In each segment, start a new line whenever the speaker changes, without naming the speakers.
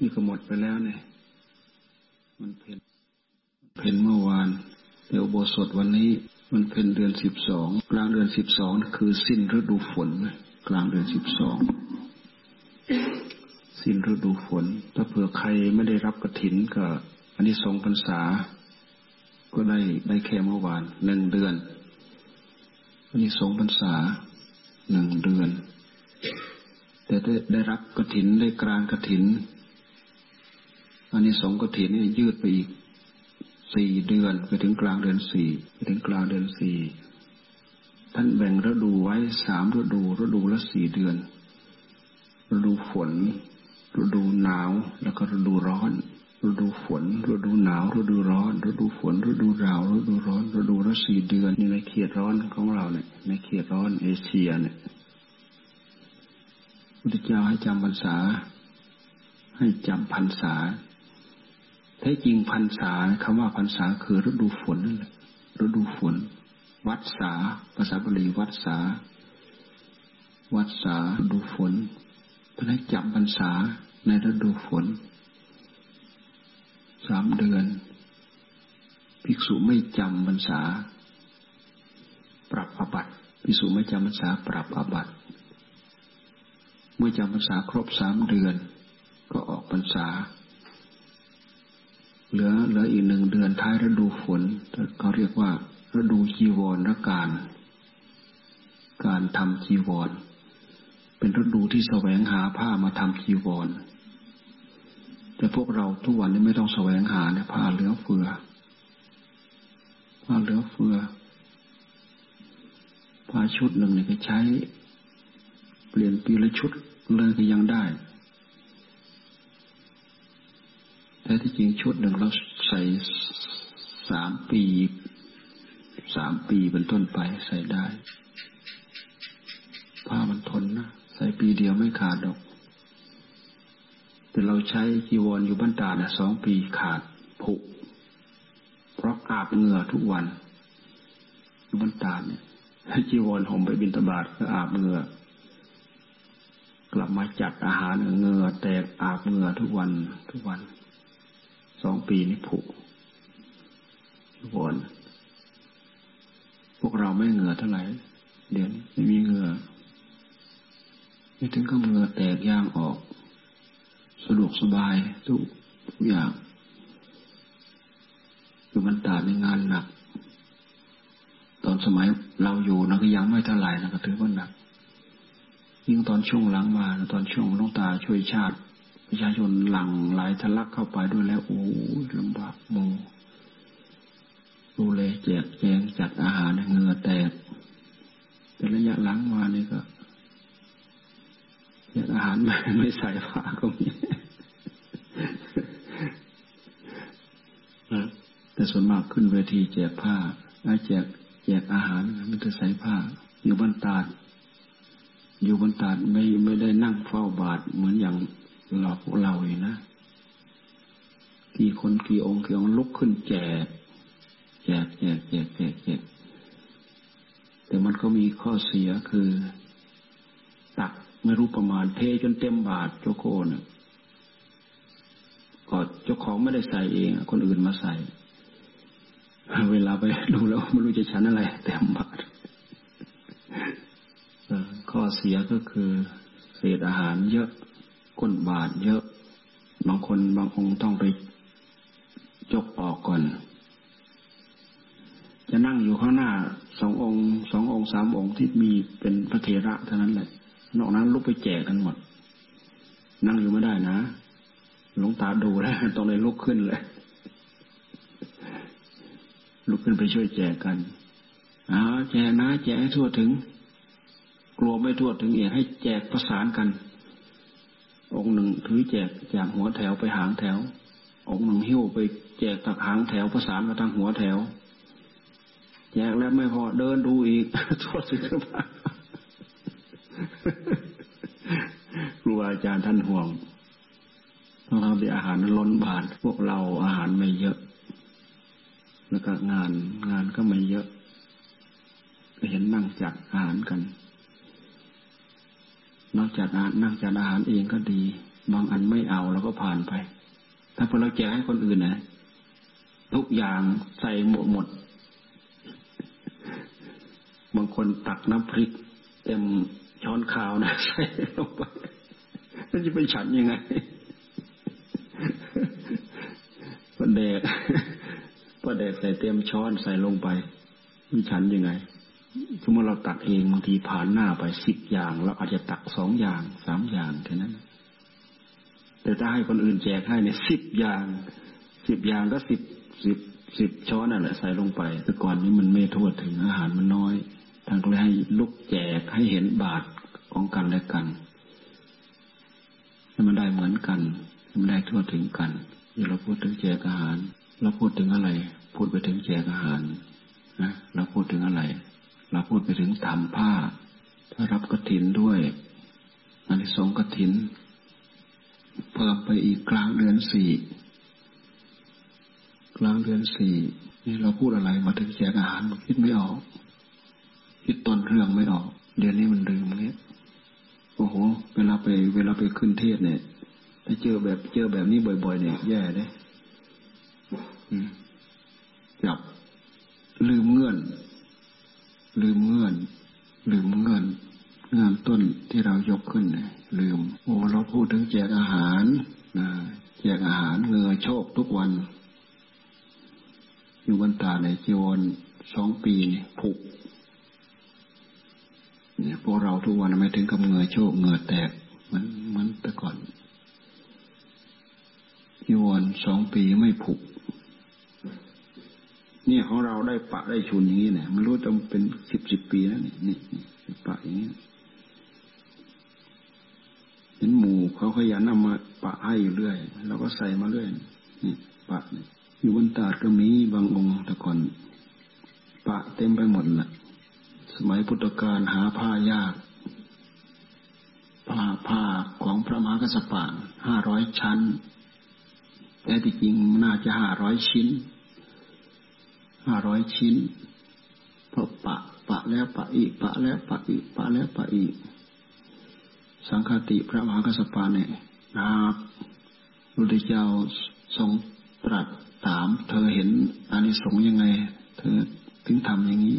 นี่ก็หมดไปแล้วเนี่ย มันเพนเพนเมื่อวานเดี๋ยวโบสถวันนี้ มันเพนเดือนสิบสองกลางเดือนสิบสองคือสิ้นฤดูฝนกลางเดือนสิบสองสิ้นฤดูฝน ถ้าเผื่อใครไม่ได้รับกระถินก็ อันนี้สองพรรษา ก็ได้ได้แค่เมื่อวานหนึ่งเดือน อันนี้สองพรรษาหนึ่งเดือน แต่ได้ได้รับกระถินได้กลางกระถิน อันนี้สองกถินนี่ยืดไปอีกสี่เดือนไปถึงกลางเดือนสี่ไปถึงกลางเดือนสี่ท่านแบ่งฤดูไว้สามฤดูฤดูละสี่เดือนฤดูฝนฤดูหนาว แล้วก็ฤดูร้อนฤดูฝนฤดูหนาวฤดูร้อนฤดูฝนฤดูหนาวฤดูร้อนฤดูละสี่เดือนนี่ในเขตร้อนของเราเนี่ยในเขตร้อนเอเชียเนี่ยพุทธเจ้าให้จำพรรษา ให้จำพรรษา แท้จริงพรรษาคำว่าพรรษาคือฤดูฝนนั่นแหละฤดูฝน วัดสาภาษาบาลีวัดสาวัดสาฤดูฝนเพื่อให้จำพรรษาในฤดูฝนสามเดือน ภิกษุไม่จำพรรษา ปรับอบัตภิกษุไม่จำพรรษาปรับอบัตเมื่อจำพรรษาครบสามเดือน ก็ออกพรรษา เหลือเหลืออีกหนึ่งเดือนท้ายฤดูฝนเขาเรียกว่าฤดูจีวรและการ การทำจีวร เป็นฤดูที่แสวงหาผ้ามาทำจีวร แต่พวกเราทุกวันนี้ไม่ต้องแสวงหาเนี่ยผ้าเหลือเฟือผ้าเหลือเฟือผ้าชุดหนึ่งเนี่ยก็ใช้ เปลี่ยนปีละชุดเลยก็ยังได้ แต่ที่จริงชุดหนึ่งเราใส่สามปีสามปีเป็นต้นไปใส่ได้ ผ้ามันทนนะใส่ปีเดียวไม่ขาดดอก แต่เราใช้จีวรอยู่บ้านตาเนี่ยสองปีขาดผุเพราะอาบเหงื่อทุกวันอยู่บ้านตาเนี่ยให้จีวรห่มไปบินตบาทก็อาบเหงื่อกลับมาจัดอาหารเหงื่อแตกอาบเหงื่อทุกวันทุกวัน สองปีนี่ผุจีวรพวกเราไม่เหงื่อเท่าไหร่ เดี๋ยวนี้ไม่มีเหงื่อไม่ถึงก็เหงื่อแตกย่างออก สะดวกสบายทุกทุกอย่างคือมันตาในงานหนัก ตอนสมัยเราอยู่นะก็ยังไม่เท่าไหร่นะก็ถือว่าหนัก ยิ่งตอนช่วงหลังมาตอนช่วงลูกตาช่วยชาติ ประชาชนหลั่งไหลทะลักเข้าไปด้วยแล้วโอ้ลำบากโมดูแลแจกแจงจัดอาหารเหงื่อแตก แต่ระยะหลังมานี่ก็แจกอาหารไม่ไม่ใส่ผ้าก็มีแต่ส่วนมากขึ้นเวทีแจกผ้าแจกแจกอาหารมันจะใส่ผ้า อยู่บนตาด อยู่บนตาดไม่ไม่ได้นั่งเฝ้าบาทเหมือนอย่าง เราพวกเราเองนะกี่คนกี่องค์กี่องค์ลุกขึ้นแจกแจกแจกแจกแจกแจกแต่มันก็มีข้อเสียคือ ตักไม่รู้ประมาณเทจนเต็มบาทโจโกเนี่ยก็เจ้าของไม่ได้ใส่เอง คนอื่นมาใส่ เวลาไปดูแล้วไม่รู้จะชั้นอะไร เต็มบาทข้อเสียก็คือเศษอาหารเยอะ ก้นบาทเยอะ บางคนบางองค์ต้องไปจกออกก่อน จะนั่งอยู่ข้างหน้าสององค์สององค์สามองค์ที่มีเป็นพระเถระเท่านั้นแหละ นอกนั้นลุกไปแจกกันหมด นั่งอยู่ไม่ได้นะหลวงตาดูแล้วต้องเลยลุกขึ้นเลยลุกขึ้นไปช่วยแจกกันอ้าแจกนะ แจกให้ทั่วถึง กลัวไม่ทั่วถึงเองให้แจกประสานกัน องค์หนึ่งถือแจกจากหัวแถวไปหางแถว องค์หนึ่งหิ้วไปแจกจากหางแถวประสานมาทางหัวแถว แจกแล้วไม่พอเดินดูอีกทั่วถึงครูอาจารย์ท่านห่วงเราได้อาหารล้นบาทพวกเราอาหารไม่เยอะ แล้วก็งานงานก็ไม่เยอะเห็นนั่งจัดอาหารกัน นอกจากาหารนั่งจัดอาหารเองก็ดี บางอันไม่เอาแล้วก็ผ่านไป ถ้าพอเราแจกให้คนอื่นนะทุกอย่างใส่หมดหมด บางคนตักน้ำพริก เต็มช้อนข้าวนะใส่ลงไปแล้วจะไปฉันยังไงประเดกประเดกใส่เต็มช้อนใส่ลงไป มันฉันยังไง สมมติเราตักเองบางทีผ่านหน้าไปสิบอย่างเราอาจจะตักสองอย่างสามอย่างแค่นั้น แต่ถ้าให้คนอื่นแจกให้เนี่ยสิบอย่างสิบอย่างก็สิบสิบสิบช้อนนั่นแหละใส่ลงไป แต่ก่อนนี้มันไม่ทั่วถึงอาหารมันน้อยทางก็เลยให้ลุกแจกให้เห็นบาทของกันและกันให้มันได้เหมือนกันให้มันได้ทั่วถึงกันที่เราพูดถึงแจกอาหาร เราพูดถึงอะไร พูดไปถึงแจกอาหารนะเราพูดถึงอะไร เราพูดไปถึงทำผ้าถ้ารับกระถินด้วยอันนี้สงกระถิน เพิ่มไปอีกกลางเดือนสี่กลางเดือนสี่นี่เราพูดอะไรมาถึงแจกอาหารคิดไม่ออก คิดต้นเรื่องไม่ออก เดือนนี้มันลืมเงี้ยโอ้โห เวลาไป เวลาไปขึ้นเทศเนี่ยถ้าเจอแบบเจอแบบนี้บ่อย ๆ เนี่ย แย่เลยจับลืมเงื่อน ลืมเงื่อน ลืมเงื่อนเงื่อนต้นที่เรายกขึ้นเนี่ยลืม โอ้เราพูดถึงแจกอาหารนะแจกอาหารเงยโชคทุกวัน อยู่บนตาในจีวรสองปีนี่ผุกเนี่ยพวกเราทุกวันไม่ถึงกับเงยโชคเงยแตกเหมันเหมันแต่ก่อนจีวรสองปีไม่ผุก เนี่ยของเราได้ปะได้ชุนอย่างนี้เนี่ยไม่รู้จะเป็นสิบสิบปีแล้วนี่นี่ปะอย่างนี้เห็นหมูเขาขยันเอามาปะให้อยู่เรื่อยเราก็ใส่มาเรื่อยนี่ปะนี่อยู่บนตาดก็มีบางองค์แต่ก่อนปะเต็มไปหมดนะสมัยพุทธกาลหาผ้ายากผ้าผ้าของพระมหากษัตริย์ห้าร้อยชั้น แต่ที่จริงน่าจะห้าร้อยชิ้น ห้าร้อยชิ้นพอปะ ปะแล้วปะอีก ปะแล้วปะอีก ปะแล้วปะอีก สังฆติพระมหากษัตริย์เนี่ยนะครับพุทธเจ้าทรงตรัสถาม เธอเห็นอานิสงส์ยังไง เธอถึงทำอย่างนี้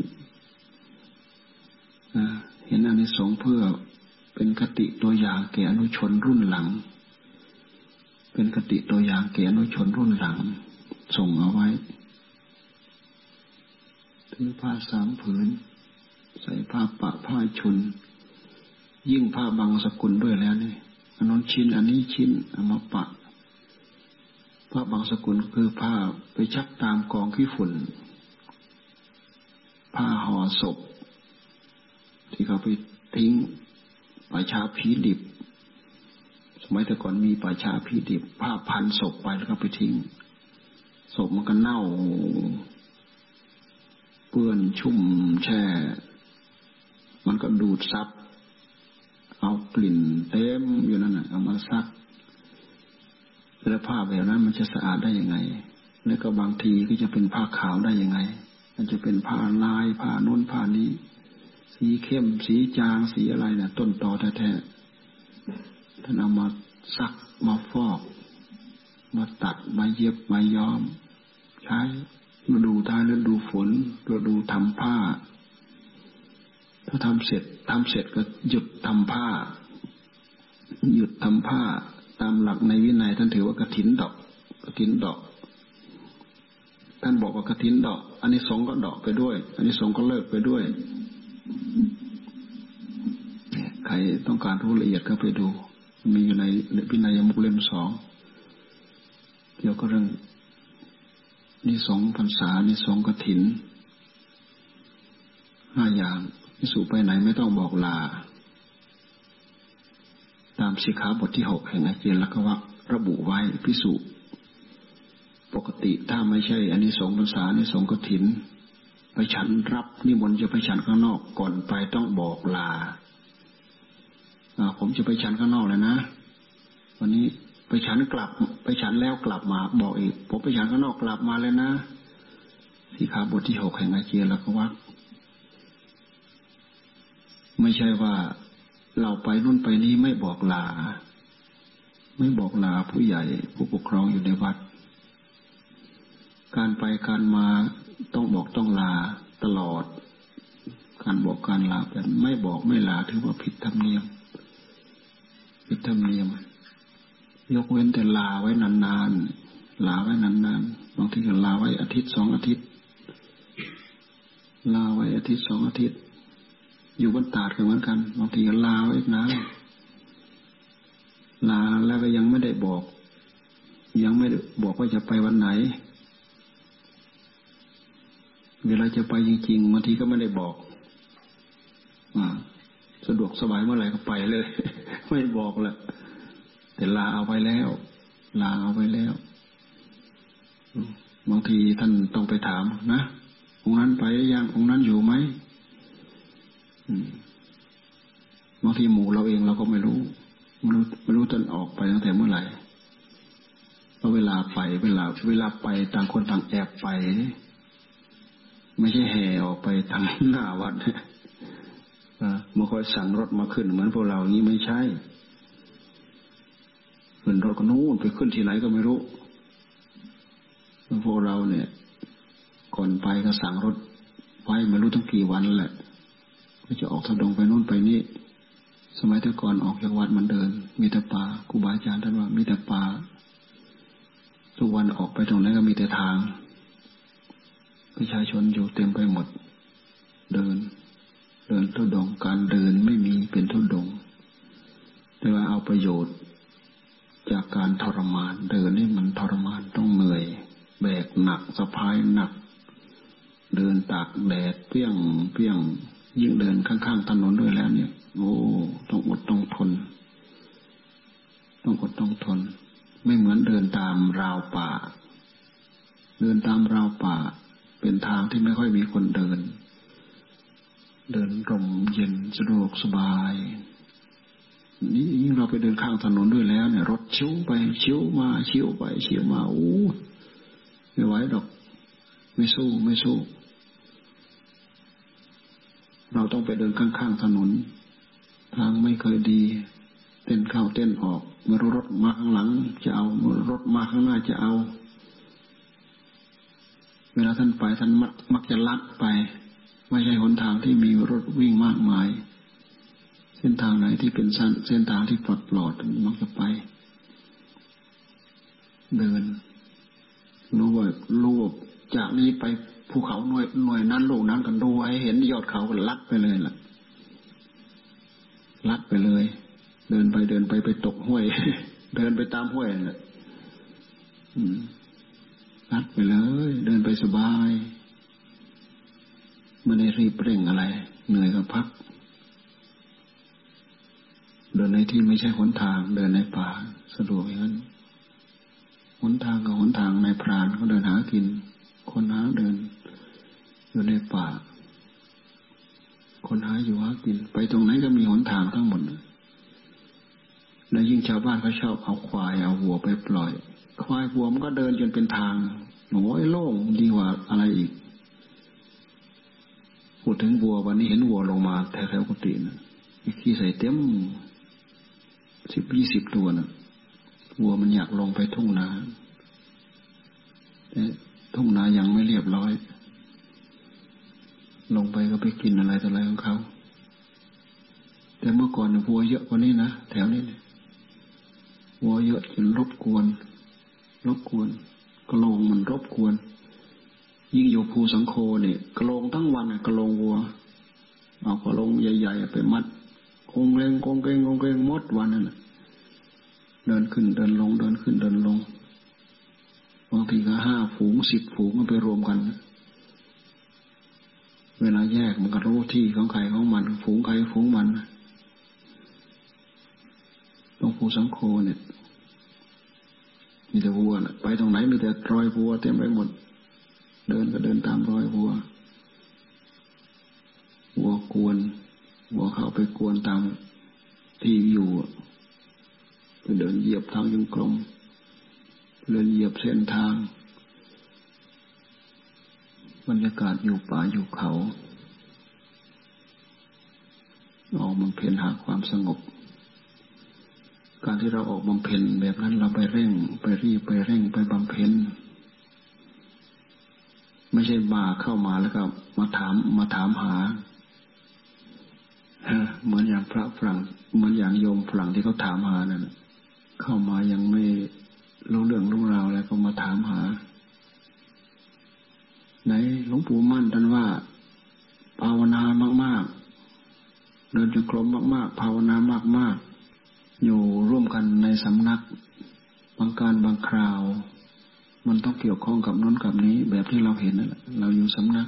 เห็นอานิสงส์เพื่อเป็นคติตัวอย่างแก่อนุชนรุ่นหลัง เป็นคติตัวอย่างแก่อนุชนรุ่นหลัง ส่งเอาไว้ ถือผ้าสามผืน ใส่ผ้าปะผ้าชน ยิ่งผ้าบางสกุลด้วยแล้วนี่อันนั้นชิ้น อันนี้ชิ้นเอามาปะผ้าบางสกุลคือผ้าไปชักตามกองขี้ฝุ่น ผ้าห่อศพ ที่เขาไปทิ้งป่าชาผีดิบ สมัยแต่ก่อนมีป่าชาผีดิบ ผ้าพันศพไปแล้วก็ไปทิ้งศพมันก็เน่า เปื้อนชุ่มแช่ มันก็ดูดซับ เอากลิ่นเต็มอยู่นั่นนะเอามาซักแล้วผ้าแบบนั้นมันจะสะอาดได้ยังไง แล้วก็บางทีก็จะเป็นผ้าขาวได้ยังไง มันจะเป็นผ้าลายผ้านุ่นผ้านี้ สีเข้มสีจางสีอะไรเนะ่ยต้นตอแท้ๆท่านเอามาซักมาฟอก มาตัดมาเย็บมาย้อม ใช้ ฤดูท้ายฤดูฝนฤดูทำผ้า ถ้าทำเสร็จทำเสร็จก็หยุดทำผ้า หยุดทำผ้า ตามหลักในวินัยท่านถือว่ากระถินดอกกระถินดอก ท่านบอกว่ากระถินดอก อันนี้สงก็ดอกไปด้วย อันนี้สงก็เลิกไปด้วยใครต้องการรู้ละเอียดก็ไปดู มีอยู่ในวินัยมุกเล่มสองเกี่ยวกับเรื่อง นิสงพรรษานิสงกระถินห้าอย่างนิสุไปไหนไม่ต้องบอกลา ตามสิกขาบทที่หกแห่งอาเจียนลักวะระบุไว้พิสุปกติถ้าไม่ใช่อันนี้สงภาษาในสงกถิน ไปฉันรับนิมนต์จะไปฉันข้างนอกก่อนไปต้องบอกลาผมจะไปฉันข้างนอกเลยนะ วันนี้ ไปฉันกลับ ไปฉันแล้วกลับมาบอกอีกผมไปฉันข้างนอกกลับมาเลยนะสิขาบทที่หกแห่งอาเจียแล้วก็ว่าไม่ใช่ว่าเราไปนู่นไปนี้ไม่บอกลา ไม่บอกลาผู้ใหญ่ผู้ปกครองอยู่ในวัด การไปการมาต้องบอกต้องลาตลอด การบอกการลาแบบไม่บอกไม่ลาถือว่าผิดธรรมเนียมผิดธรรมเนียม ยกเว้นแต่ลาไว้นานๆลาไว้นานๆบางทีก็ลาไว้อาทิตย์สองอาทิตย์ ลาไว้อาทิตย์สองอาทิตย์ อยู่บนตาดกันเหมือนกัน บางทีก็ลาไว้นานลาแล้วก็ยังไม่ได้บอก ยังไม่บอกว่าจะไปวันไหน เวลาจะไปจริงๆบางทีก็ไม่ได้บอกว่าสะดวกสบายเมื่อไหร่ก็ไปเลย ไม่บอกแหละ แต่ลาเอาไปแล้ว ลาเอาไปแล้วบางทีท่านต้องไปถามนะองนั้นไปยังองนั้นอยู่ไหมบางทีหมู่เราเองเราก็ไม่รู้ไม่รู้ไม่รู้จนออกไปตั้งแต่เมื่อไหร่เพราะเวลาไปเวลาเวลาไปต่างคนต่างแอบไป ไม่ใช่แห่ออกไปทางหน้าวัดมาคอยสั่งรถมาขึ้น เหมือนพวกเรานี้ไม่ใช่ ขึ้นรถก็นู้นไปขึ้นที่ไหนก็ไม่รู้พวกเราเนี่ย ก่อนไปก็สั่งรถไปไม่รู้ตั้งกี่วันแหละก็จะออกทดงไปนู่นไปนี่สมัยแต่ก่อนออกจากวัดมันเดิน มีแต่ป่าครูบาอาจารย์ท่านว่ามีแต่ป่าทุกวันออกไปตรงไหนก็มีแต่ทาง ประชาชนอยู่เต็มไปหมด เดิน พายหนัก เดินตากแดดเปี้ยงเปี้ยงยิ่งเดินข้างๆถนนด้วยแล้ว เนี่ย โอ้ต้องอดต้องทน ต้องอดต้องทน ไม่เหมือนเดินตามราวป่า เดินตามราวป่า เป็นทางที่ไม่ค่อยมีคนเดิน เดินร่มเย็นสะดวกสบายนี่ยิ่งเราไปเดินข้างถนนด้วยแล้ว เนี่ย รถชิวไปชิวมาชิวไปชิวมาอู้ไม่ไหวดอก ไม่สู้ไม่สู้ เราต้องไปเดินข้างๆถนน ทางไม่เคยดี เต้นเข้าเต้นออกเมื่อรถมาข้างหลัง จะเอาเมื่อรถมาข้างหน้าจะเอา เวลาท่านไปท่านมักมักจะลัดไป ไม่ใช่หนทางที่มีรถวิ่งมากมาย เส้นทางไหนที่เป็นสั้นเส้นทางที่ปลอดปลอดมักจะไป เดินรู้ว่า ไปภูเขาหน่วยหน่วยนั้นลูกนั้นกันดูให้เห็นยอดเขาก็ลัดไปเลยล่ะ ลัดไปเลย เดินไปเดินไปไปตกห้วย เดินไปตามห้วยน่ะลัดไปเลย เดินไปสบายไม่ได้รีบเร่งอะไร เหนื่อยก็พัก เดินในที่ไม่ใช่หนทาง เดินในป่า สะดวกอย่างนั้นหนทางกับหนทางในพรานเขาเดินหากิน คนหาเดิน อยู่ในป่า คนหาอยู่หากิน ไปตรงไหนก็มีหนทางทั้งหมดแล้วยิ่งชาวบ้านเขาชอบเอาควายเอาวัวไปปล่อย ควายวัวมันก็เดินจนเป็นทางโอ้ยโล่งดีกว่าอะไรอีกพูดถึงวัววันนี้เห็นวัวลงมาแถวๆกุฏินะขี้ใส่เต็มสิบยี่สิบตัวนะวัวมันอยากลงไปทุ่งนา ทุ่งนายังไม่เรียบร้อย ลงไปก็ไปกินอะไรต่ออะไรของเขา แต่เมื่อก่อนวัวเยอะกว่านี้นะแถวนี้วัวเยอะจนรบกวน รบกวนกระโลงมันรบกวน ยิ่งอยู่ภูสังโคเนี่ยกระโลงทั้งวันกระโลงวัว เอากระโลงใหญ่ๆไปมัดคงเรงคงเกงคงเกงมดวันนั่นเดินขึ้นเดินลงเดินขึ้นเดินลง บางทีก็ห้าฝูงสิบฝูงมันไปรวมกัน เวลาแยกมันก็รู้ที่ของใครของมัน ฝูงใครฝูงมันตรงภูสังโคเนี่ยมีแต่วัวนะไปตรงไหนมีแต่รอยวัวเต็มไปหมด เดินก็เดินตามรอยวัว วัวกวนวัวเข้าไปกวนตามที่อยู่ไปเดินเหยียบทางยังกลม เดินเหยียบเส้นทาง บรรยากาศอยู่ป่าอยู่เขาออกมันเพียนหาความสงบ การที่เราออกบำเพ็ญแบบนั้นเราไปเร่ง ไปรีบไปเร่งไปบำเพ็ญไม่ใช่มาเข้ามาแล้วก็มาถามมาถามหาเหมือนอย่างพระฝรั่งเหมือนอย่างโยมฝรั่งที่เขาถามหานั่นเข้ามายังไม่ รู้เรื่องรู้ราวแล้วก็มาถามหา ไหนหลวงปู่มั่นท่านว่า ภาวนามากๆ เดินจงกรมมาก ๆ ภาวนามาก ๆ อยู่ร่วมกันในสำนัก บางการบางคราว มันต้องเกี่ยวข้องกับน้นกับนี้ แบบที่เราเห็นนั่นแหละเราอยู่สำนัก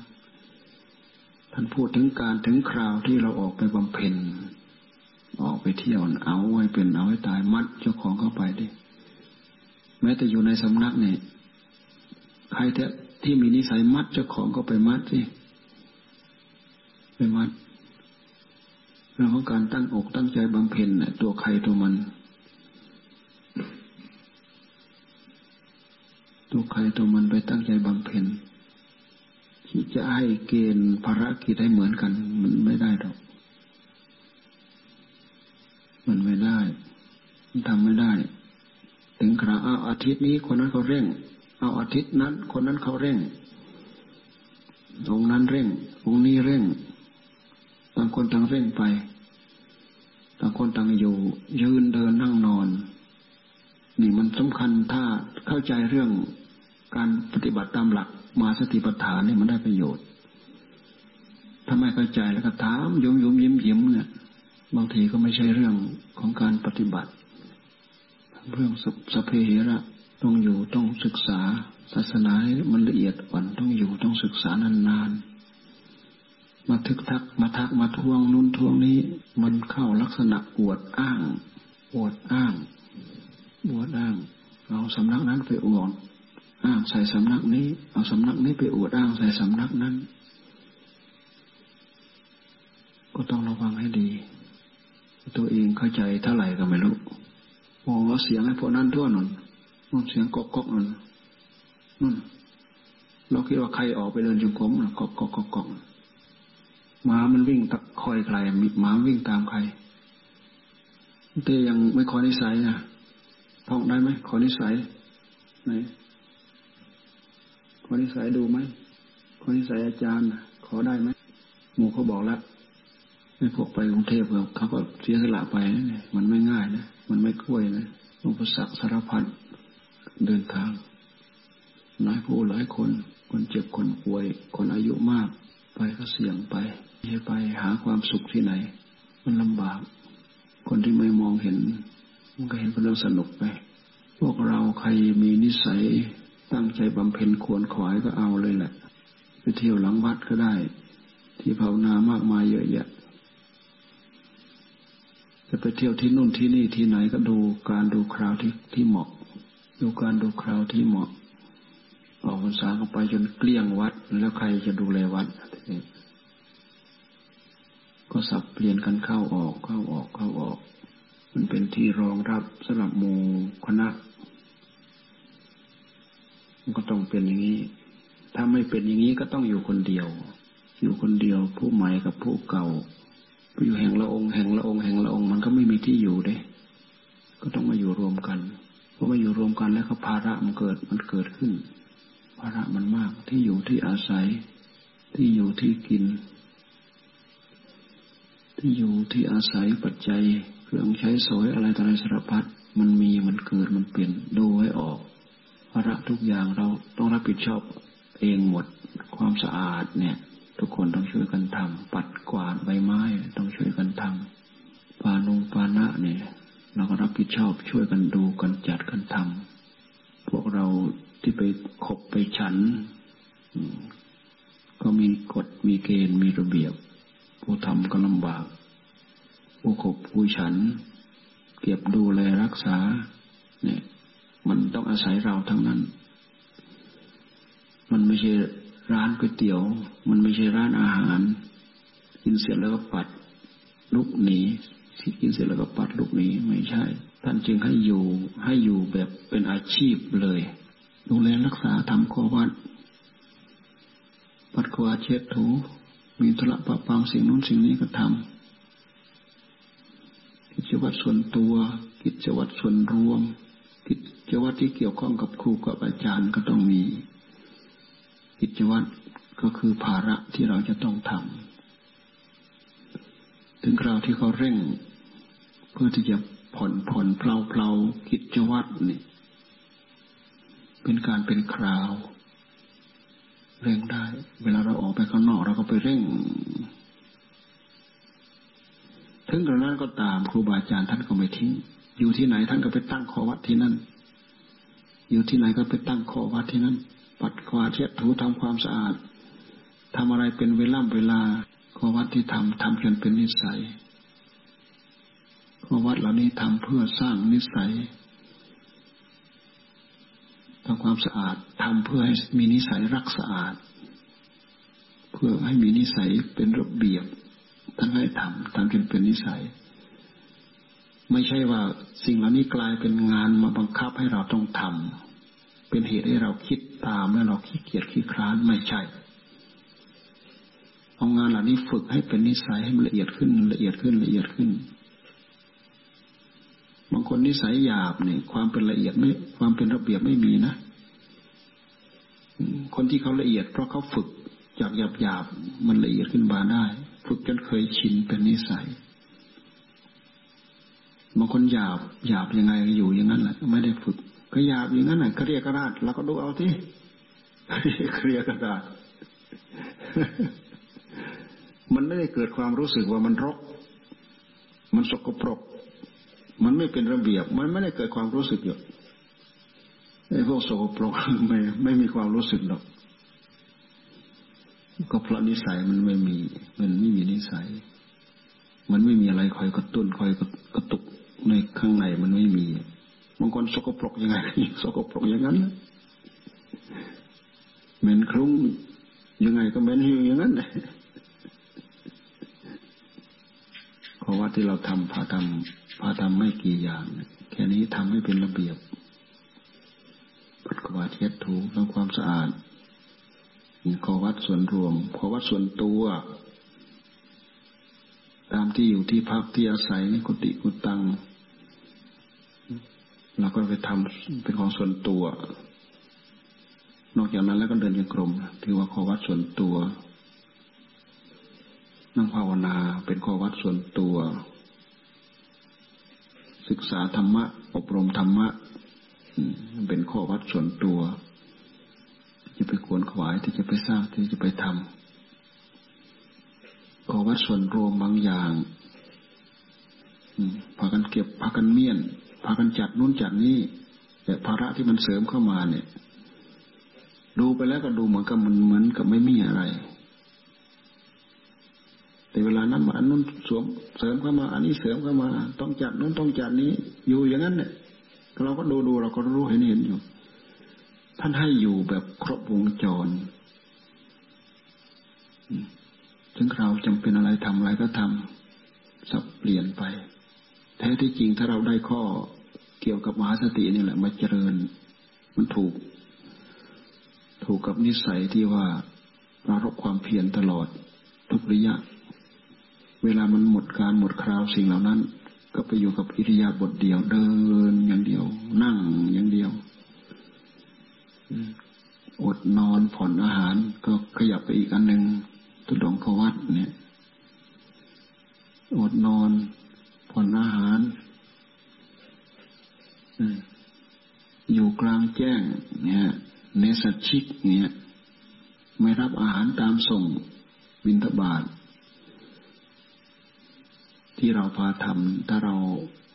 ท่านพูดถึงการถึงคราวที่เราออกไปบำเพ็ญออกไปเที่ยวเอาไว้เป็นเอาไว้ตายมัดเจ้าของเข้าไปดิ แม้แต่อยู่ในสำนักเนี่ยใครแที่มีนิสัยมัดเจ้าของก็ไปมัดสิไปมัดเรื่องของการตั้งอกตั้งใจบำเพ็ญเนี่ยตัวใครตัวมัน ตัวใครตัวมันไปตั้งใจบำเพ็ญที่จะให้เกณฑ์ภารกิจให้เหมือนกัน มันไม่ได้หรอก มันไม่ได้ มันทำไม่ได้ ถึงคราวเอาอาทิตย์นี้คนนั้นเขาเร่ง เอาอาทิตย์นั้น คนนั้นเขาเร่งองนั้นเร่งองนี้เร่งต่างคนต่างเร่งไปต่างคนต่างอยู่ยืนเดินนั่งนอน นี่มันสำคัญถ้าเข้าใจเรื่องการปฏิบัติตามหลักมาสติปัฏฐานนี่มันได้ประโยชน์ถ้าไม่เข้าใจแล้วก็ถามยมยมยิ้มยิ้มเนี่ยบางทีก็ไม่ใช่เรื่องของการปฏิบัติ เรื่องสเพเหระต้องอยู่ต้องศึกษา ศาสนาให้มันละเอียดอ่อนต้องอยู่ต้องศึกษานานๆ มาทึกทักมาทักมาทวงนู้นทวงนี้ มันเข้าลักษณะอวดอ้าง อวดอ้างอวดอ้าง เอาสำนักนั้นไปอวดอ้างใส่สำนักนี้ เอาสำนักนี้ไปอวดอ้างใส่สำนักนั้น ก็ต้องระวังให้ดี ตัวเองเข้าใจเท่าไหร่ก็ไม่รู้ โอ้เสียงไอ้พวกนั้นทั่วหนุนนู่นเสียงกอกกอกนั่นนู่นเราคิดว่าใครออกไปเดินจงกรมกอกกอกกอกกอกหมามันวิ่งตะคอยใครมีหมาวิ่งตามใครเต้ยังไม่ขอนิสัยนะท่องได้ไหมขอนิสัยไหนขอนิสัยดูไหมขอนิสัยอาจารย์ขอได้ไหมหมูเขาบอกแล้ว พวกไปกรุงเทพเขาก็เสียสละไปนะมันไม่ง่ายนะ มันไม่กล้วยนะอุปสรรคสารพัดเดินทาง หลายผู้หลายคน คนเจ็บคนป่วย คนอายุมาก ไปก็เสี่ยงไปให้ไปหาความสุขที่ไหน มันลำบาก คนที่ไม่มองเห็น มันก็เห็นเป็นเรื่องสนุกไป พวกเราใครมีนิสัยตั้งใจบำเพ็ญควรขวายก็เอาเลยแหละ ไปเที่ยวหลังวัดก็ได้ ที่ภาวนามากมายเยอะแยะ จะไปเที่ยวที่นู่นที่นี่ที่ไหนก็ดูการดูคราวที่ที่เหมาะ ดูการดูคราวที่เหมาะ ออกพรรษาเข้าไปจนเกลี้ยงวัด แล้วใครจะดูแลวัดก็สับเปลี่ยนกันเข้าออกเข้าออกเข้าออก มันเป็นที่รองรับสำหรับหมู่คณะมันก็ต้องเป็นอย่างนี้ ถ้าไม่เป็นอย่างนี้ก็ต้องอยู่คนเดียว อยู่คนเดียวผู้ใหม่กับผู้เก่า อยู่แห่งละองค์แห่งละองค์แห่งละองค์มันก็ไม่มีที่อยู่เด้ ก็ต้องมาอยู่รวมกันเพอมาอยู่รวมกันแล้วก็ภาระมันเกิดมันเกิดขึ้น ภาระมันมากที่อยู่ที่อาศัย ที่อยู่ที่กิน ที่อยู่ที่อาศัยปัจจัยเครื่องใช้สอยอะไรต่ออะไรสารพัดมันมีมันเกิดมันเปลี่ยนดูให้ออกภาระทุกอย่างเราต้องรับผิดชอบเองหมดความสะอาดเนี่ย ทุกคนต้องช่วยกันทำปัดกวาดใบไม้ ต้องช่วยกันทำปานุปานะเนี่ย เราก็รับผิดชอบช่วยกันดูกันจัดกันทำพวกเราที่ไปขบไปฉัน ก็มีกฎมีเกณฑ์มีระเบียบ ผู้ทำก็ลำบาก ผู้ขบผู้ฉัน เก็บดูแลรักษา เนี่ย มันต้องอาศัยเราทั้งนั้น มันไม่ใช่ ร้านก๋วยเตี๋ยว มันไม่ใช่ร้านอาหาร กินเสร็จแล้วก็ปัดลุกหนีที่กินเสร็จแล้วก็ปัดลุกหนีไม่ใช่ ท่านจึงให้อยู่ให้อยู่แบบเป็นอาชีพเลยดูแลรักษาทำข้อวัดปัดขวาเช็ดถูมีธุระปะปังสิ่งนู้นสิ่งนี้ก็ทำกิจวัตรส่วนตัว กิจวัตรส่วนรวม กิจวัตรที่เกี่ยวข้องกับครูกับอาจารย์ก็ต้องมี กิจวัตรก็คือภาระที่เราจะต้องทำถึงคราวที่เขาเร่ง เพื่อที่จะผ่อนผ่อนเพลาเพลากิจวัตรนี่ เป็นการเป็นคราว เร่งได้ เวลาเราออกไปข้างนอกเราก็ไปเร่ง ถึงกระนั้นก็ตามครูบาอาจารย์ท่านก็ไม่ทิ้ง อยู่ที่ไหนท่านก็ไปตั้งข้อวัดที่นั่น อยู่ที่ไหนก็ไปตั้งข้อวัดที่นั่น ปัดกวาดเช็ดถูทำความสะอาดทำอะไรเป็นเวล่ำเวลาข้อวัดที่ทำทำจนเป็นนิสัยข้อวัดเหล่านี้ทำเพื่อสร้างนิสัยทำความสะอาดทำเพื่อให้มีนิสัยรักสะอาด เพื่อให้มีนิสัยเป็นระเบียบท่านให้ทำทำจนเป็นนิสัย ไม่ใช่ว่าสิ่งเหล่านี้กลายเป็นงานมาบังคับให้เราต้องทำเป็นเหตุให้เราคิด ตามและเราขี้เกียจขี้คร้านไม่ใช่ เอางานเหล่านี้ฝึกให้เป็นนิสัยให้มันละเอียดขึ้นละเอียดขึ้นละเอียดขึ้น บางคนนิสัยหยาบเนี่ยความเป็นละเอียดไม่ ความเป็นระเบียบไม่มีนะคนที่เขาละเอียดเพราะเขาฝึกจากหยาบหยาบมันละเอียดขึ้นมาได้ ฝึกจนเคยชินเป็นนิสัยบางคนหยาบหยาบยังไงอยู่อย่างนั้นแหละไม่ได้ฝึก ก็หยาบอย่างนั้นแหละเรียกกระดาษเราก็ดูเอาที่เครียกระดาษ มันไม่ได้เกิดความรู้สึกว่ามันรก มันสกปรก มันไม่เป็นระเบียบ มันไม่ได้เกิดความรู้สึกอยู่ไอ้พวกสโปรกไม่ไม่มีความรู้สึกหรอก ก็เพราะนิสัยมันไม่มี มันไม่มีนิสัย มันไม่มีอะไรคอยกระตุ้นคอยกระตุกในข้างในมันไม่มี บางคนสกปรกยังไงสกปรกอย่างนั้นเหม็นคลุ้งยังไงก็เหม็นหิวอย่างนั้นเลยเพราะว่าที่เราทำพาทำพาทำไม่กี่อย่างแค่นี้ทำให้เป็นระเบียบปัดกวาดเช็ดถูทำความสะอาดมีขอวัดส่วนรวมขอวัดส่วนตัว ตามที่อยู่ที่พักที่อาศัยกุฏิกุตัง เราก็ไปทำเป็นของส่วนตัว นอกจากนั้นแล้วก็เดินยังกรมถือว่าข้อวัดส่วนตัว นั่งภาวนาเป็นข้อวัดส่วนตัว ศึกษาธรรมะ อบรมธรรมะเป็นข้อวัดส่วนตัว จะไปขวนขวายที่จะไปสร้างที่จะไปทำข้อวัดส่วนรวมบางอย่างพากันเก็บพากันเมียน พากันจัดนู้นจัดนี้แต่ภาระที่มันเสริมเข้ามาเนี่ย ดูไปแล้วก็ดูเหมือนกับมันเหมือนกับไม่มีอะไร แต่เวลานั้นมาอันนู้นสวมเสริมเข้ามา อันนี้เสริมเข้ามา ต้องจัดนู้นต้องจัดนี้ อยู่อย่างนั้นเนี่ยเราก็ดูดูเราก็รู้เห็นเห็นอยู่ ท่านให้อยู่แบบครบวงจรถึงเราจำเป็นอะไรทำอะไรก็ทำสับเปลี่ยนไป แท้ที่จริงถ้าเราได้ข้อเกี่ยวกับมหาสตินี่แหละมาเจริญ มันถูก ถูกกับนิสัยที่ว่าเรารบความเพียรตลอดทุกระยะ เวลามันหมดการหมดคราวสิ่งเหล่านั้น ก็ไปอยู่กับอิริยาบถเดียวเดินอย่างเดียว นั่งอย่างเดียวอดนอนผ่อนอาหาร ก็ขยับไปอีกอันหนึ่งตุดงขวัดเนี่ยอดนอน ผ่อนอาหารอยู่กลางแจ้ง เนี่ยเนสัชิกเนี่ย ไม่รับอาหารตามส่งบินทบาทที่เราพาทำถ้าเรา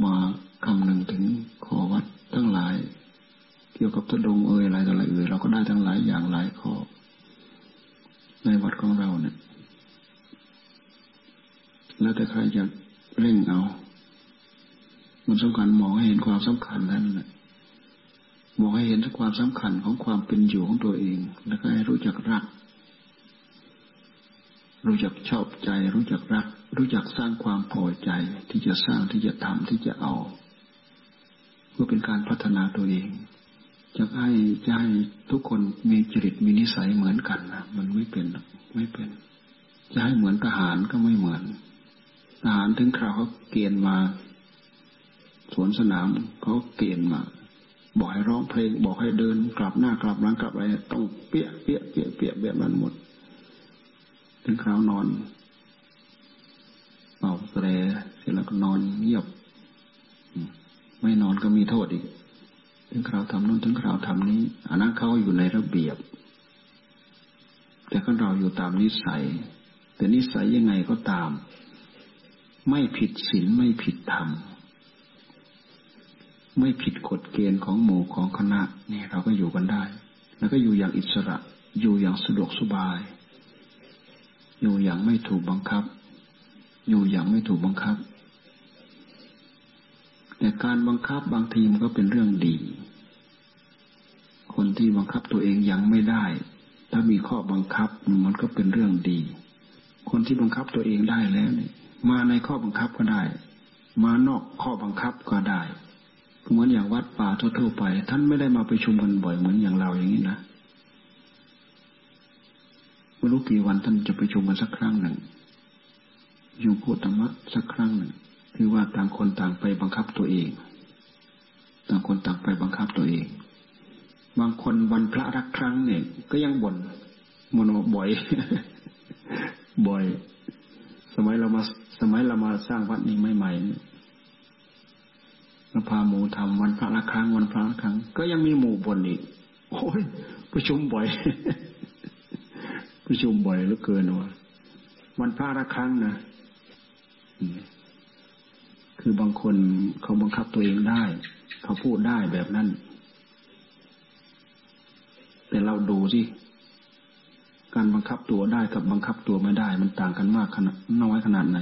มาคำนึงถึงขอวัดทั้งหลาย เกี่ยวกับตะดงเอ่ยอะไรต่ออะไรเอ่ยเราก็ได้ทั้งหลายอย่างหลายข้อ ในวัดของเราเนี่ย แล้วแต่ใครจะเร่งเอา มันสำคัญมองให้เห็นความสำคัญนั้นแหละมองให้เห็นความสำคัญของความเป็นอยู่ของตัวเอง แล้วก็ให้รู้จักรัก รู้จักชอบใจ รู้จักรัก รู้จักสร้างความพอใจที่จะสร้างที่จะทำที่จะเอาเพื่อเป็นการพัฒนาตัวเองจะให้จะให้ทุกคนมีจริตมีนิสัยเหมือนกันนะมันไม่เป็นไม่เป็น จะให้เหมือนทหารก็ไม่เหมือนทหารถึงคราวเขาเกณฑ์มา สวนสนามเขาเกณฑ์มา บอกให้ร้องเพลง บอกให้เดิน กลับหน้ากลับหลังกลับอะไรต้องเปี้ยเปี้ยเปี้ยเปี้ยแบบนั้นหมด ถึงคราวนอนเป่าแตรเสร็จแล้วก็นอนเงียบ ไม่นอนก็มีโทษอีก ถึงคราวทำนู่นถึงคราวทำนี้อันนั้นเขาอยู่ในระเบียบ แต่ก็เราอยู่ตามนิสัย แต่นิสัยยังไงก็ตาม ไม่ผิดศีลไม่ผิดธรรม ไม่ผิดกฎเกณฑ์ของหมู่ของคณะนี่เราก็อยู่กันได้ แล้วก็อยู่อย่างอิสระ อยู่อย่างสะดวกสบาย อยู่อย่างไม่ถูกบังคับ อยู่อย่างไม่ถูกบังคับ แต่การบังคับบางทีมันก็เป็นเรื่องดี คนที่บังคับตัวเองยังไม่ได้ ถ้ามีข้อบังคับมันก็เป็นเรื่องดี คนที่บังคับตัวเองได้แล้วเนี่ยมาในข้อบังคับก็ได้ มานอกข้อบังคับก็ได้ เหมือนอย่างวัดป่าทั่วๆไป ท่านไม่ได้มาไปชุมกันบ่อยเหมือนอย่างเราอย่างนี้นะไม่รู้กี่วันท่านจะไปชุมกันสักครั้งหนึ่ง อยู่พูดธรรมะสักครั้งหนึ่ง คือว่าต่างคนต่างไปบังคับตัวเอง ต่างคนต่างไปบังคับตัวเอง บางคนวันพระรักครั้งเนี่ย ก็ยังบ่นมโนบ่อย บ่อย สมัยเรามา สมัยเรามาสร้างวัดนี้ใหม่ๆ เราพาหมูทำวันพระละครั้งวันพระละครั้ง ก็ยังมีหมู่บนอีก โอ้ยประชุมบ่อยประชุมบ่อยเหลือเกินวะวันพระละครั้งนะคือบางคนเขาบังคับตัวเองได้ เขาพูดได้แบบนั้น แต่เราดูสิการบังคับตัวได้กับบังคับตัวไม่ได้ มันต่างกันมากขนาดน้อยขนาดไหน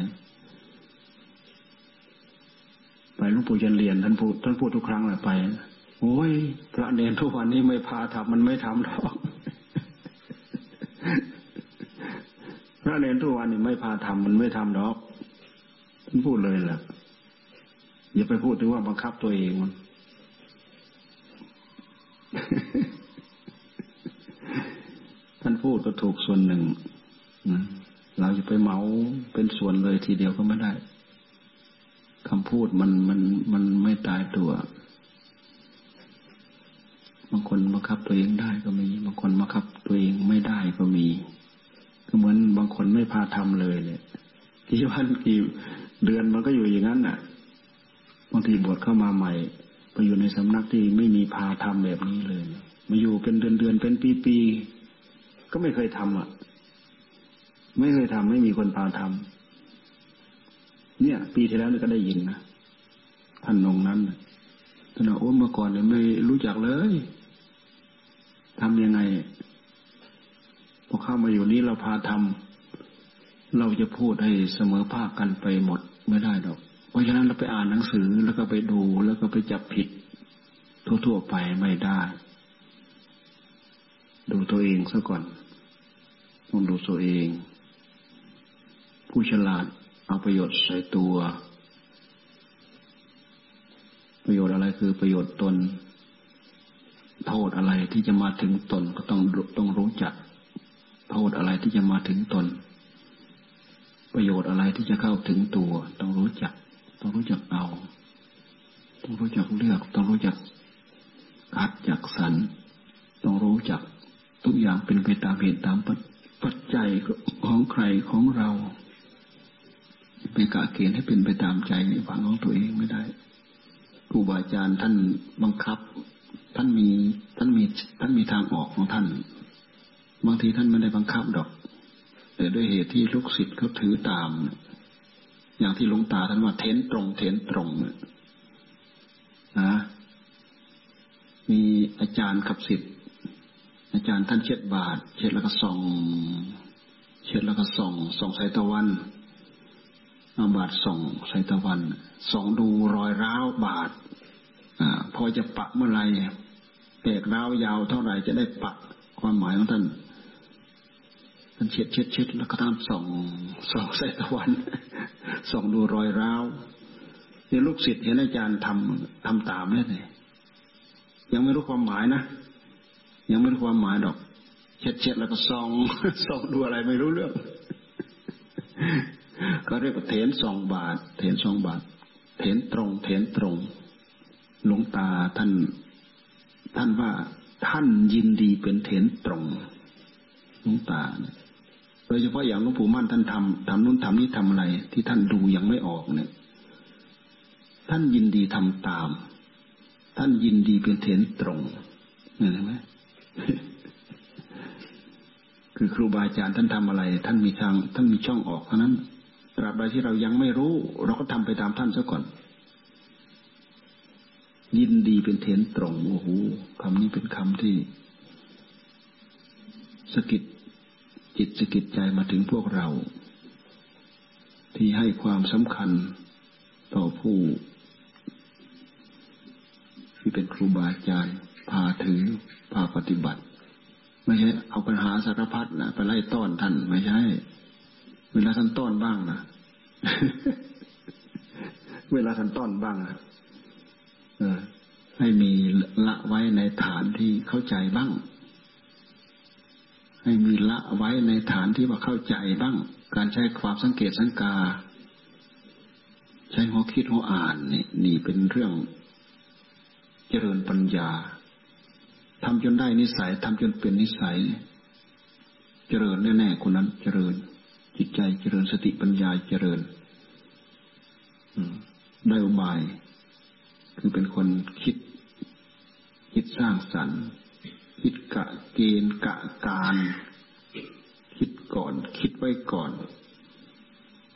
ไป หลวงปู่ยันเรียนท่านพูดท่านพูดทุกครั้งเลยไปโอ้ยพระเนรทุกวันนี้ไม่พาทำมันไม่ทำหรอกพระเนรทุกวันนี้ไม่พาทำมันไม่ทำหรอกท่านพูดเลยแหละอย่าไปพูดถึงว่าบังคับตัวเองมันท่านพูดก็ถูกส่วนหนึ่งเราจะไปเมาเป็นส่วนเลยทีเดียวก็ไม่ได้ คำพูดมันมันมันไม่ตายตัว บางคนบังคับตัวเองได้ก็มี บางคนบังคับตัวเองไม่ได้ก็มี ก็เหมือนบางคนไม่พาทำเลยเนี่ยกี่วันกี่เดือนมันก็อยู่อย่างนั้นน่ะ บางทีบวชเข้ามาใหม่ ไปอยู่ในสำนักที่ไม่มีพาทำแบบนี้เลยมาอยู่เป็นเดือนเดือนเป็นปีปีก็ไม่เคยทำอะ ไม่เคยทำไม่มีคนพาทำ เนี่ย ปีที่แล้วนี่ก็ได้ยินนะท่านองนั้นท่านบอกโอ้เมื่อก่อนเนี่ยไม่รู้จักเลยทำยังไงพอเข้ามาอยู่นี้เราพาทำเราจะพูดให้เสมอภาคกันไปหมดไม่ได้ดอก เพราะฉะนั้นเราไปอ่านหนังสือแล้วก็ไปดูแล้วก็ไปจับผิด ทั่วๆไปไม่ได้ ดูตัวเองซะก่อนต้องดูตัวเอง ผู้ฉลาด เอาประโยชน์ใส่ตัว ประโยชน์อะไรคือประโยชน์ตน โทษอะไรที่จะมาถึงตนก็ต้องต้องรู้จัก โทษอะไรที่จะมาถึงตน ประโยชน์อะไรที่จะเข้าถึงตัว ต้องรู้จัก ต้องรู้จักเอา ต้องรู้จักเลือก ต้องรู้จักคัดจักสรรต้องรู้จัก ทุกอย่างเป็นไปตามเหตุตามปัจจัยของใครของเรา ไปกะเกณฑ์ให้เป็นไปตามใจในฝังของตัวเองไม่ได้ครูบาอาจารย์ท่านบังคับ ท่านมีท่านมีท่านมีทางออกของท่าน บางทีท่านไม่ได้บังคับดอก แต่ด้วยเหตุที่ลูกศิษย์เขาถือตาม อย่างที่หลวงตาท่านว่าเทนตรง เทนตรงนะมีอาจารย์ขับศิษย์อาจารย์ท่านเช็ดบาท เช็ดแล้วก็ส่อง เช็ดแล้วก็ส่องส่องสายตะวัน เอาบาดส่องใส่ตะวันส่องดูรอยร้าวบาดอพอจะปะเมื่อไรแตกร้าวยาวเท่าไหร่จะได้ปะความหมายของท่านท่านเช็ดเช็ดเช็ดแล้วก็ท่านส่องส่องใส่ตะวันส่องดูรอยร้าวนี่ลูกศิษย์เห็นอาจารย์ทำทำตามได้เลยยังไม่รู้ความหมายนะยังไม่รู้ความหมายดอกเช็ดเช็ดแล้วก็ส่องส่องดูอะไรไม่รู้เรื่อง ก็เรียกว่าเถนสองบาท เถนสองบาท เถนตรง เถนตรงหลวงตาท่าน ท่านว่าท่านยินดีเป็นเถนตรงหลวงตาโดยเฉพาะอย่างหลวงปู่มั่นท่านทำทำนู่นทำนี่ทำอะไร ที่ท่านดูยังไม่ออกเนี่ย ท่านยินดีทำตาม ท่านยินดีเป็นเถนตรงเห็นไหมคือครูบาอาจารย์ท่านทำอะไร ท่านมีทาง ท่านมีช่องออกเท่านั้น ตราบใดที่เรายังไม่รู้ เราก็ทำไปตามท่านซะก่อน ยินดีเป็นเทนตรงโอ้โหคำนี้เป็นคำที่สกิดจิตสกิดใจมาถึงพวกเรา ที่ให้ความสำคัญต่อผู้ ที่เป็นครูบาอาจารย์พาถือพาปฏิบัติ ไม่ใช่เอาปัญหาสารพัดนะไปไล่ต้อนท่านไม่ใช่ เวลาท่านต้อนบ้างนะเวลาท่านต้อนบ้างนะให้มีละไว้ในฐานที่เข้าใจบ้าง ให้มีละไว้ในฐานที่ว่าเข้าใจบ้าง การใช้ความสังเกตสังกา ใช้หัวคิดหัวอ่านนี่นี่เป็นเรื่องเจริญปัญญาทำจนได้นิสัยทำจนเป็นนิสัย เจริญแน่ๆคนนั้นเจริญ จิตใจเจริญสติปัญญาเจริญได้อุบาย คือเป็นคนคิด คิดสร้างสรรค์ คิดกะเกณฑ์กะการ คิดก่อน คิดไว้ก่อน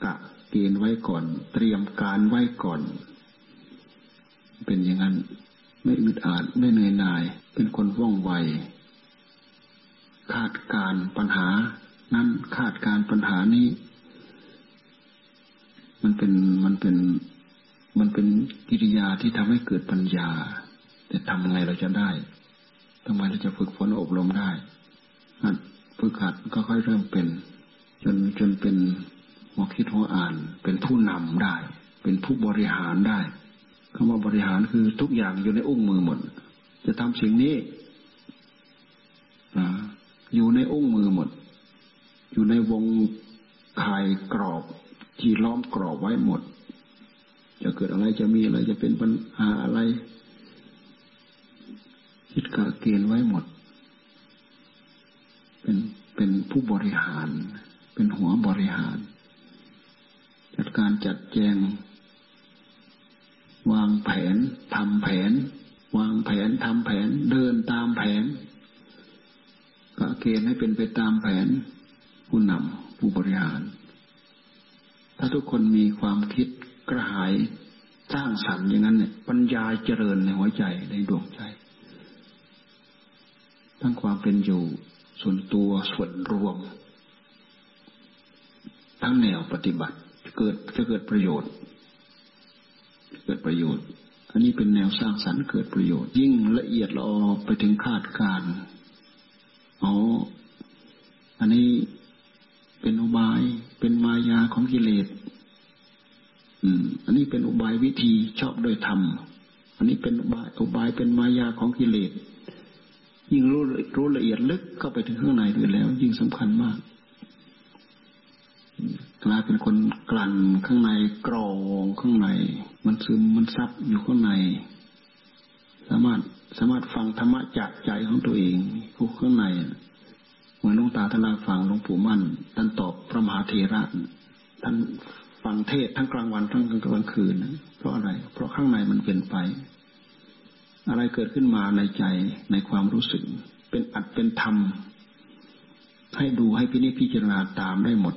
กะเกณฑ์ไว้ก่อน เตรียมการไว้ก่อน เป็นอย่างนั้น ไม่อึดอัดไม่เหนื่อยหน่าย เป็นคนว่องไวคาดการปัญหา นั้นคาดการปัญหานี้ มันเป็นมันเป็นมันเป็นกิริยาที่ทำให้เกิดปัญญา แต่ทำยังไงเราจะได้ทำไมเราจะฝึกฝนอบรมได้ฝึกหัดก็ค่อยเริ่มเป็น จนจนเป็นหัวคิดหัวอ่าน เป็นผู้นำได้ เป็นผู้บริหารได้คำว่าบริหารคือทุกอย่างอยู่ในอุ้งมือหมด จะทำสิ่งนี้อยู่ในอุ้งมือหมด อยู่ในวงข่ายกรอบที่ล้อมกรอบไว้หมด จะเกิดอะไรจะมีอะไรจะเป็นปัญหาอะไรคิดกะเกณฑ์ไว้หมด เป็นเป็นผู้บริหาร เป็นหัวบริหาร จัดการจัดแจง วางแผนทำแผน วางแผนทำแผน เดินตามแผนกะเกณฑ์ให้เป็นไปตามแผน ผู้นำผู้บริหาร ถ้าทุกคนมีความคิดกระหายสร้างสรรค์อย่างนั้นเนี่ยปัญญาเจริญในหัวใจในดวงใจ ทั้งความเป็นอยู่ส่วนตัวส่วนรวม ทั้งแนวปฏิบัติจะเกิดจะเกิดประโยชน์ เกิดประโยชน์ อันนี้เป็นแนวสร้างสรรค์เกิดประโยชน์ ยิ่งละเอียดละออไปถึงคาดการอ๋ออันนี้ เป็นอุบาย เป็นมายาของกิเลสอันนี้เป็นอุบายวิธีชอบโดยธรรม อันนี้เป็นอุบายอุบายเป็นมายาของกิเลส ยิ่งรู้รู้ละเอียดลึกเข้าไปถึงข้างในด้วยแล้ว ยิ่งสำคัญมากกลายเป็นคนกลั่นข้างในกรองข้างใน มันซึมมันซับอยู่ข้างใน สามารถสามารถฟังธรรมะจากใจของตัวเองผู้ข้างใน เหมือนหลวงตาท่านฟังหลวงปู่มั่นท่านตอบพระมหาเทระท่านฟังเทศทั้งกลางวันทั้งกลางคืนเพราะอะไร เพราะข้างในมันเปลี่ยนไป อะไรเกิดขึ้นมาในใจในความรู้สึก เป็นอัดเป็นธรรม ให้ดูให้พินิจพิจารณาตามได้หมด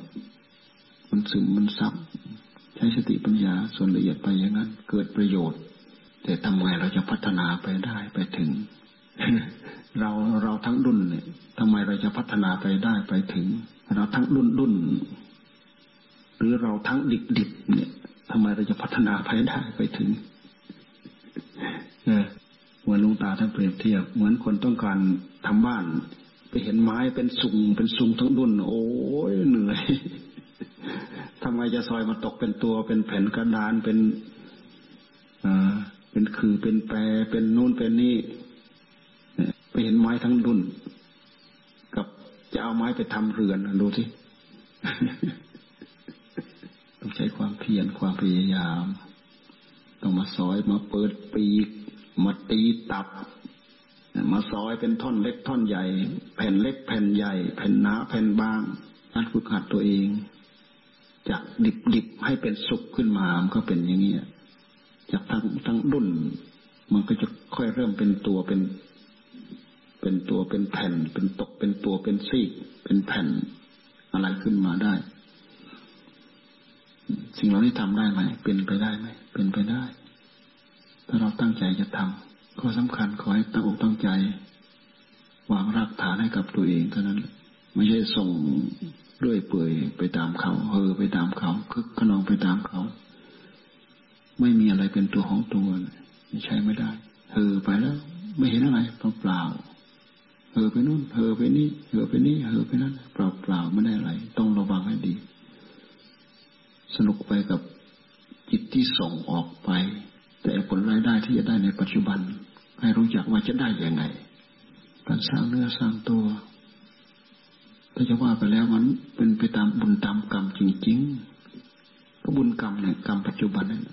มันซึมมันซับใช้สติปัญญาส่วนละเอียดไปอย่างนั้น เกิดประโยชน์ แต่ทำไงเราจะพัฒนาไปได้ไปถึง เราเราทั้งรุ่นเนี่ยทำไมเราจะพัฒนาไปได้ไปถึง เราทั้งรุ่นรุ่นหรือเราทั้งดิบดิบเนี่ยทำไมเราจะพัฒนาไปได้ไปถึงเออเหมือนลุงตาท่านเปรียบเทียบ เหมือนคนต้องการทำบ้าน ไปเห็นไม้เป็นสุงเป็นสุงทั้งรุ่นโอ้ยเหนื่อยทำไมจะซอยมาตกเป็นตัวเป็นแผ่นกระดานเป็นอ่าเป็นคือเป็นแปรเป็นนู่นเป็นนี่ ไปเห็นไม้ทั้งรุ่นกับจะเอาไม้ไปทำเรือนดูสิต้องใช้ความเพียรความพยายาม ต้องมาซอยมาเปิดปีกมาตีตับ มาซอยเป็นท่อนเล็กท่อนใหญ่ แผ่นเล็กแผ่นใหญ่ แผ่นหนาแผ่นบางอันฝึกหัดตัวเองจากดิบดิบให้เป็นสุขขึ้นมา มันก็เป็นอย่างนี้จากทั้งทั้งดุนมันก็จะค่อยเริ่มเป็นตัวเป็น เป็นตัวเป็นแผ่น เป็นตกเป็นตัวเป็นซีก เป็นแผ่น อะไรขึ้นมาได้ สิ่งเหล่านี้ทำได้ไหมเป็นไปได้ไหมเป็นไปได้ ถ้าเราตั้งใจจะทำก็สำคัญขอให้ตั้งอกตั้งใจ วางรากฐานให้กับตัวเองเท่านั้น ไม่ใช่ส่งด้วยเปื่อยไปตามเขาเฮอไปตามเขาคึกขนองไปตามเขา ไม่มีอะไรเป็นตัวของตัวใช้ไม่ได้เฮอไปแล้ว ไม่เห็นอะไรเปล่าเปล่า เฮอไปนู่นเฮอไปนี่เฮอไปนี่เฮอไปนั่นเปล่าเปล่าไม่ได้อะไรต้องระวังให้ดี สนุกไปกับจิตที่ส่งออกไป แต่ผลรายได้ที่จะได้ในปัจจุบัน ให้รู้จักว่าจะได้ยังไงการสร้างเนื้อสร้างตัวถ้าจะว่าไปแล้วมันเป็นไปตามบุญตามกรรมจริงๆก็บุญกรรมเนี่ยกรรมปัจจุบันเนี่ย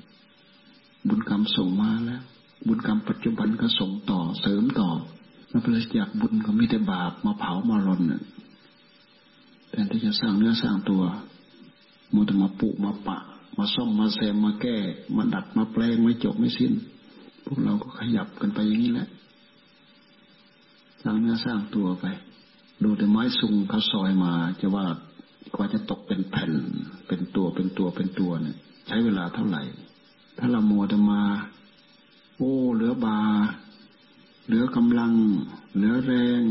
บุญกรรมส่งมาแล้ว บุญกรรมปัจจุบันก็ส่งต่อเสริมต่อ แล้วปริจากบุญก็มีแต่บาปมาเผามารนเนี่ยแทนที่จะสร้างเนื้อสร้างตัวมัวแต่มาปุมาปะ มาซ่อมมาแซมมาแก้ มาดัดมาแปลงไม่จบไม่สิ้น พวกเราก็ขยับกันไปอย่างนี้แหละสร้างเนื้อสร้างตัวไป ดูแต่ไม้ซุงเขาซอยมาจะว่ากว่าจะตกเป็นแผ่น เป็นตัวเป็นตัวเป็นตัวเนี่ย ใช้เวลาเท่าไหร่ ถ้าเรามัวจะมา โอ้เหลือบา เหลือกำลัง เหลือแรง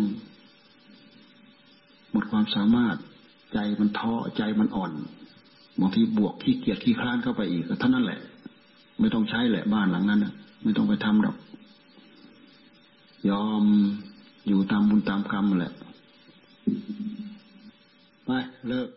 หมดความสามารถ ใจมันท้อใจมันอ่อนบางทีบวกขี้เกียจขี้คลานเข้าไปอีกเท่านั้นแหละ ไม่ต้องใช้แหละบ้านหลังนั้นนะไม่ต้องไปทำหรอก ยอมอยู่ตามบุญตามกรรมแหละ ไป เลิก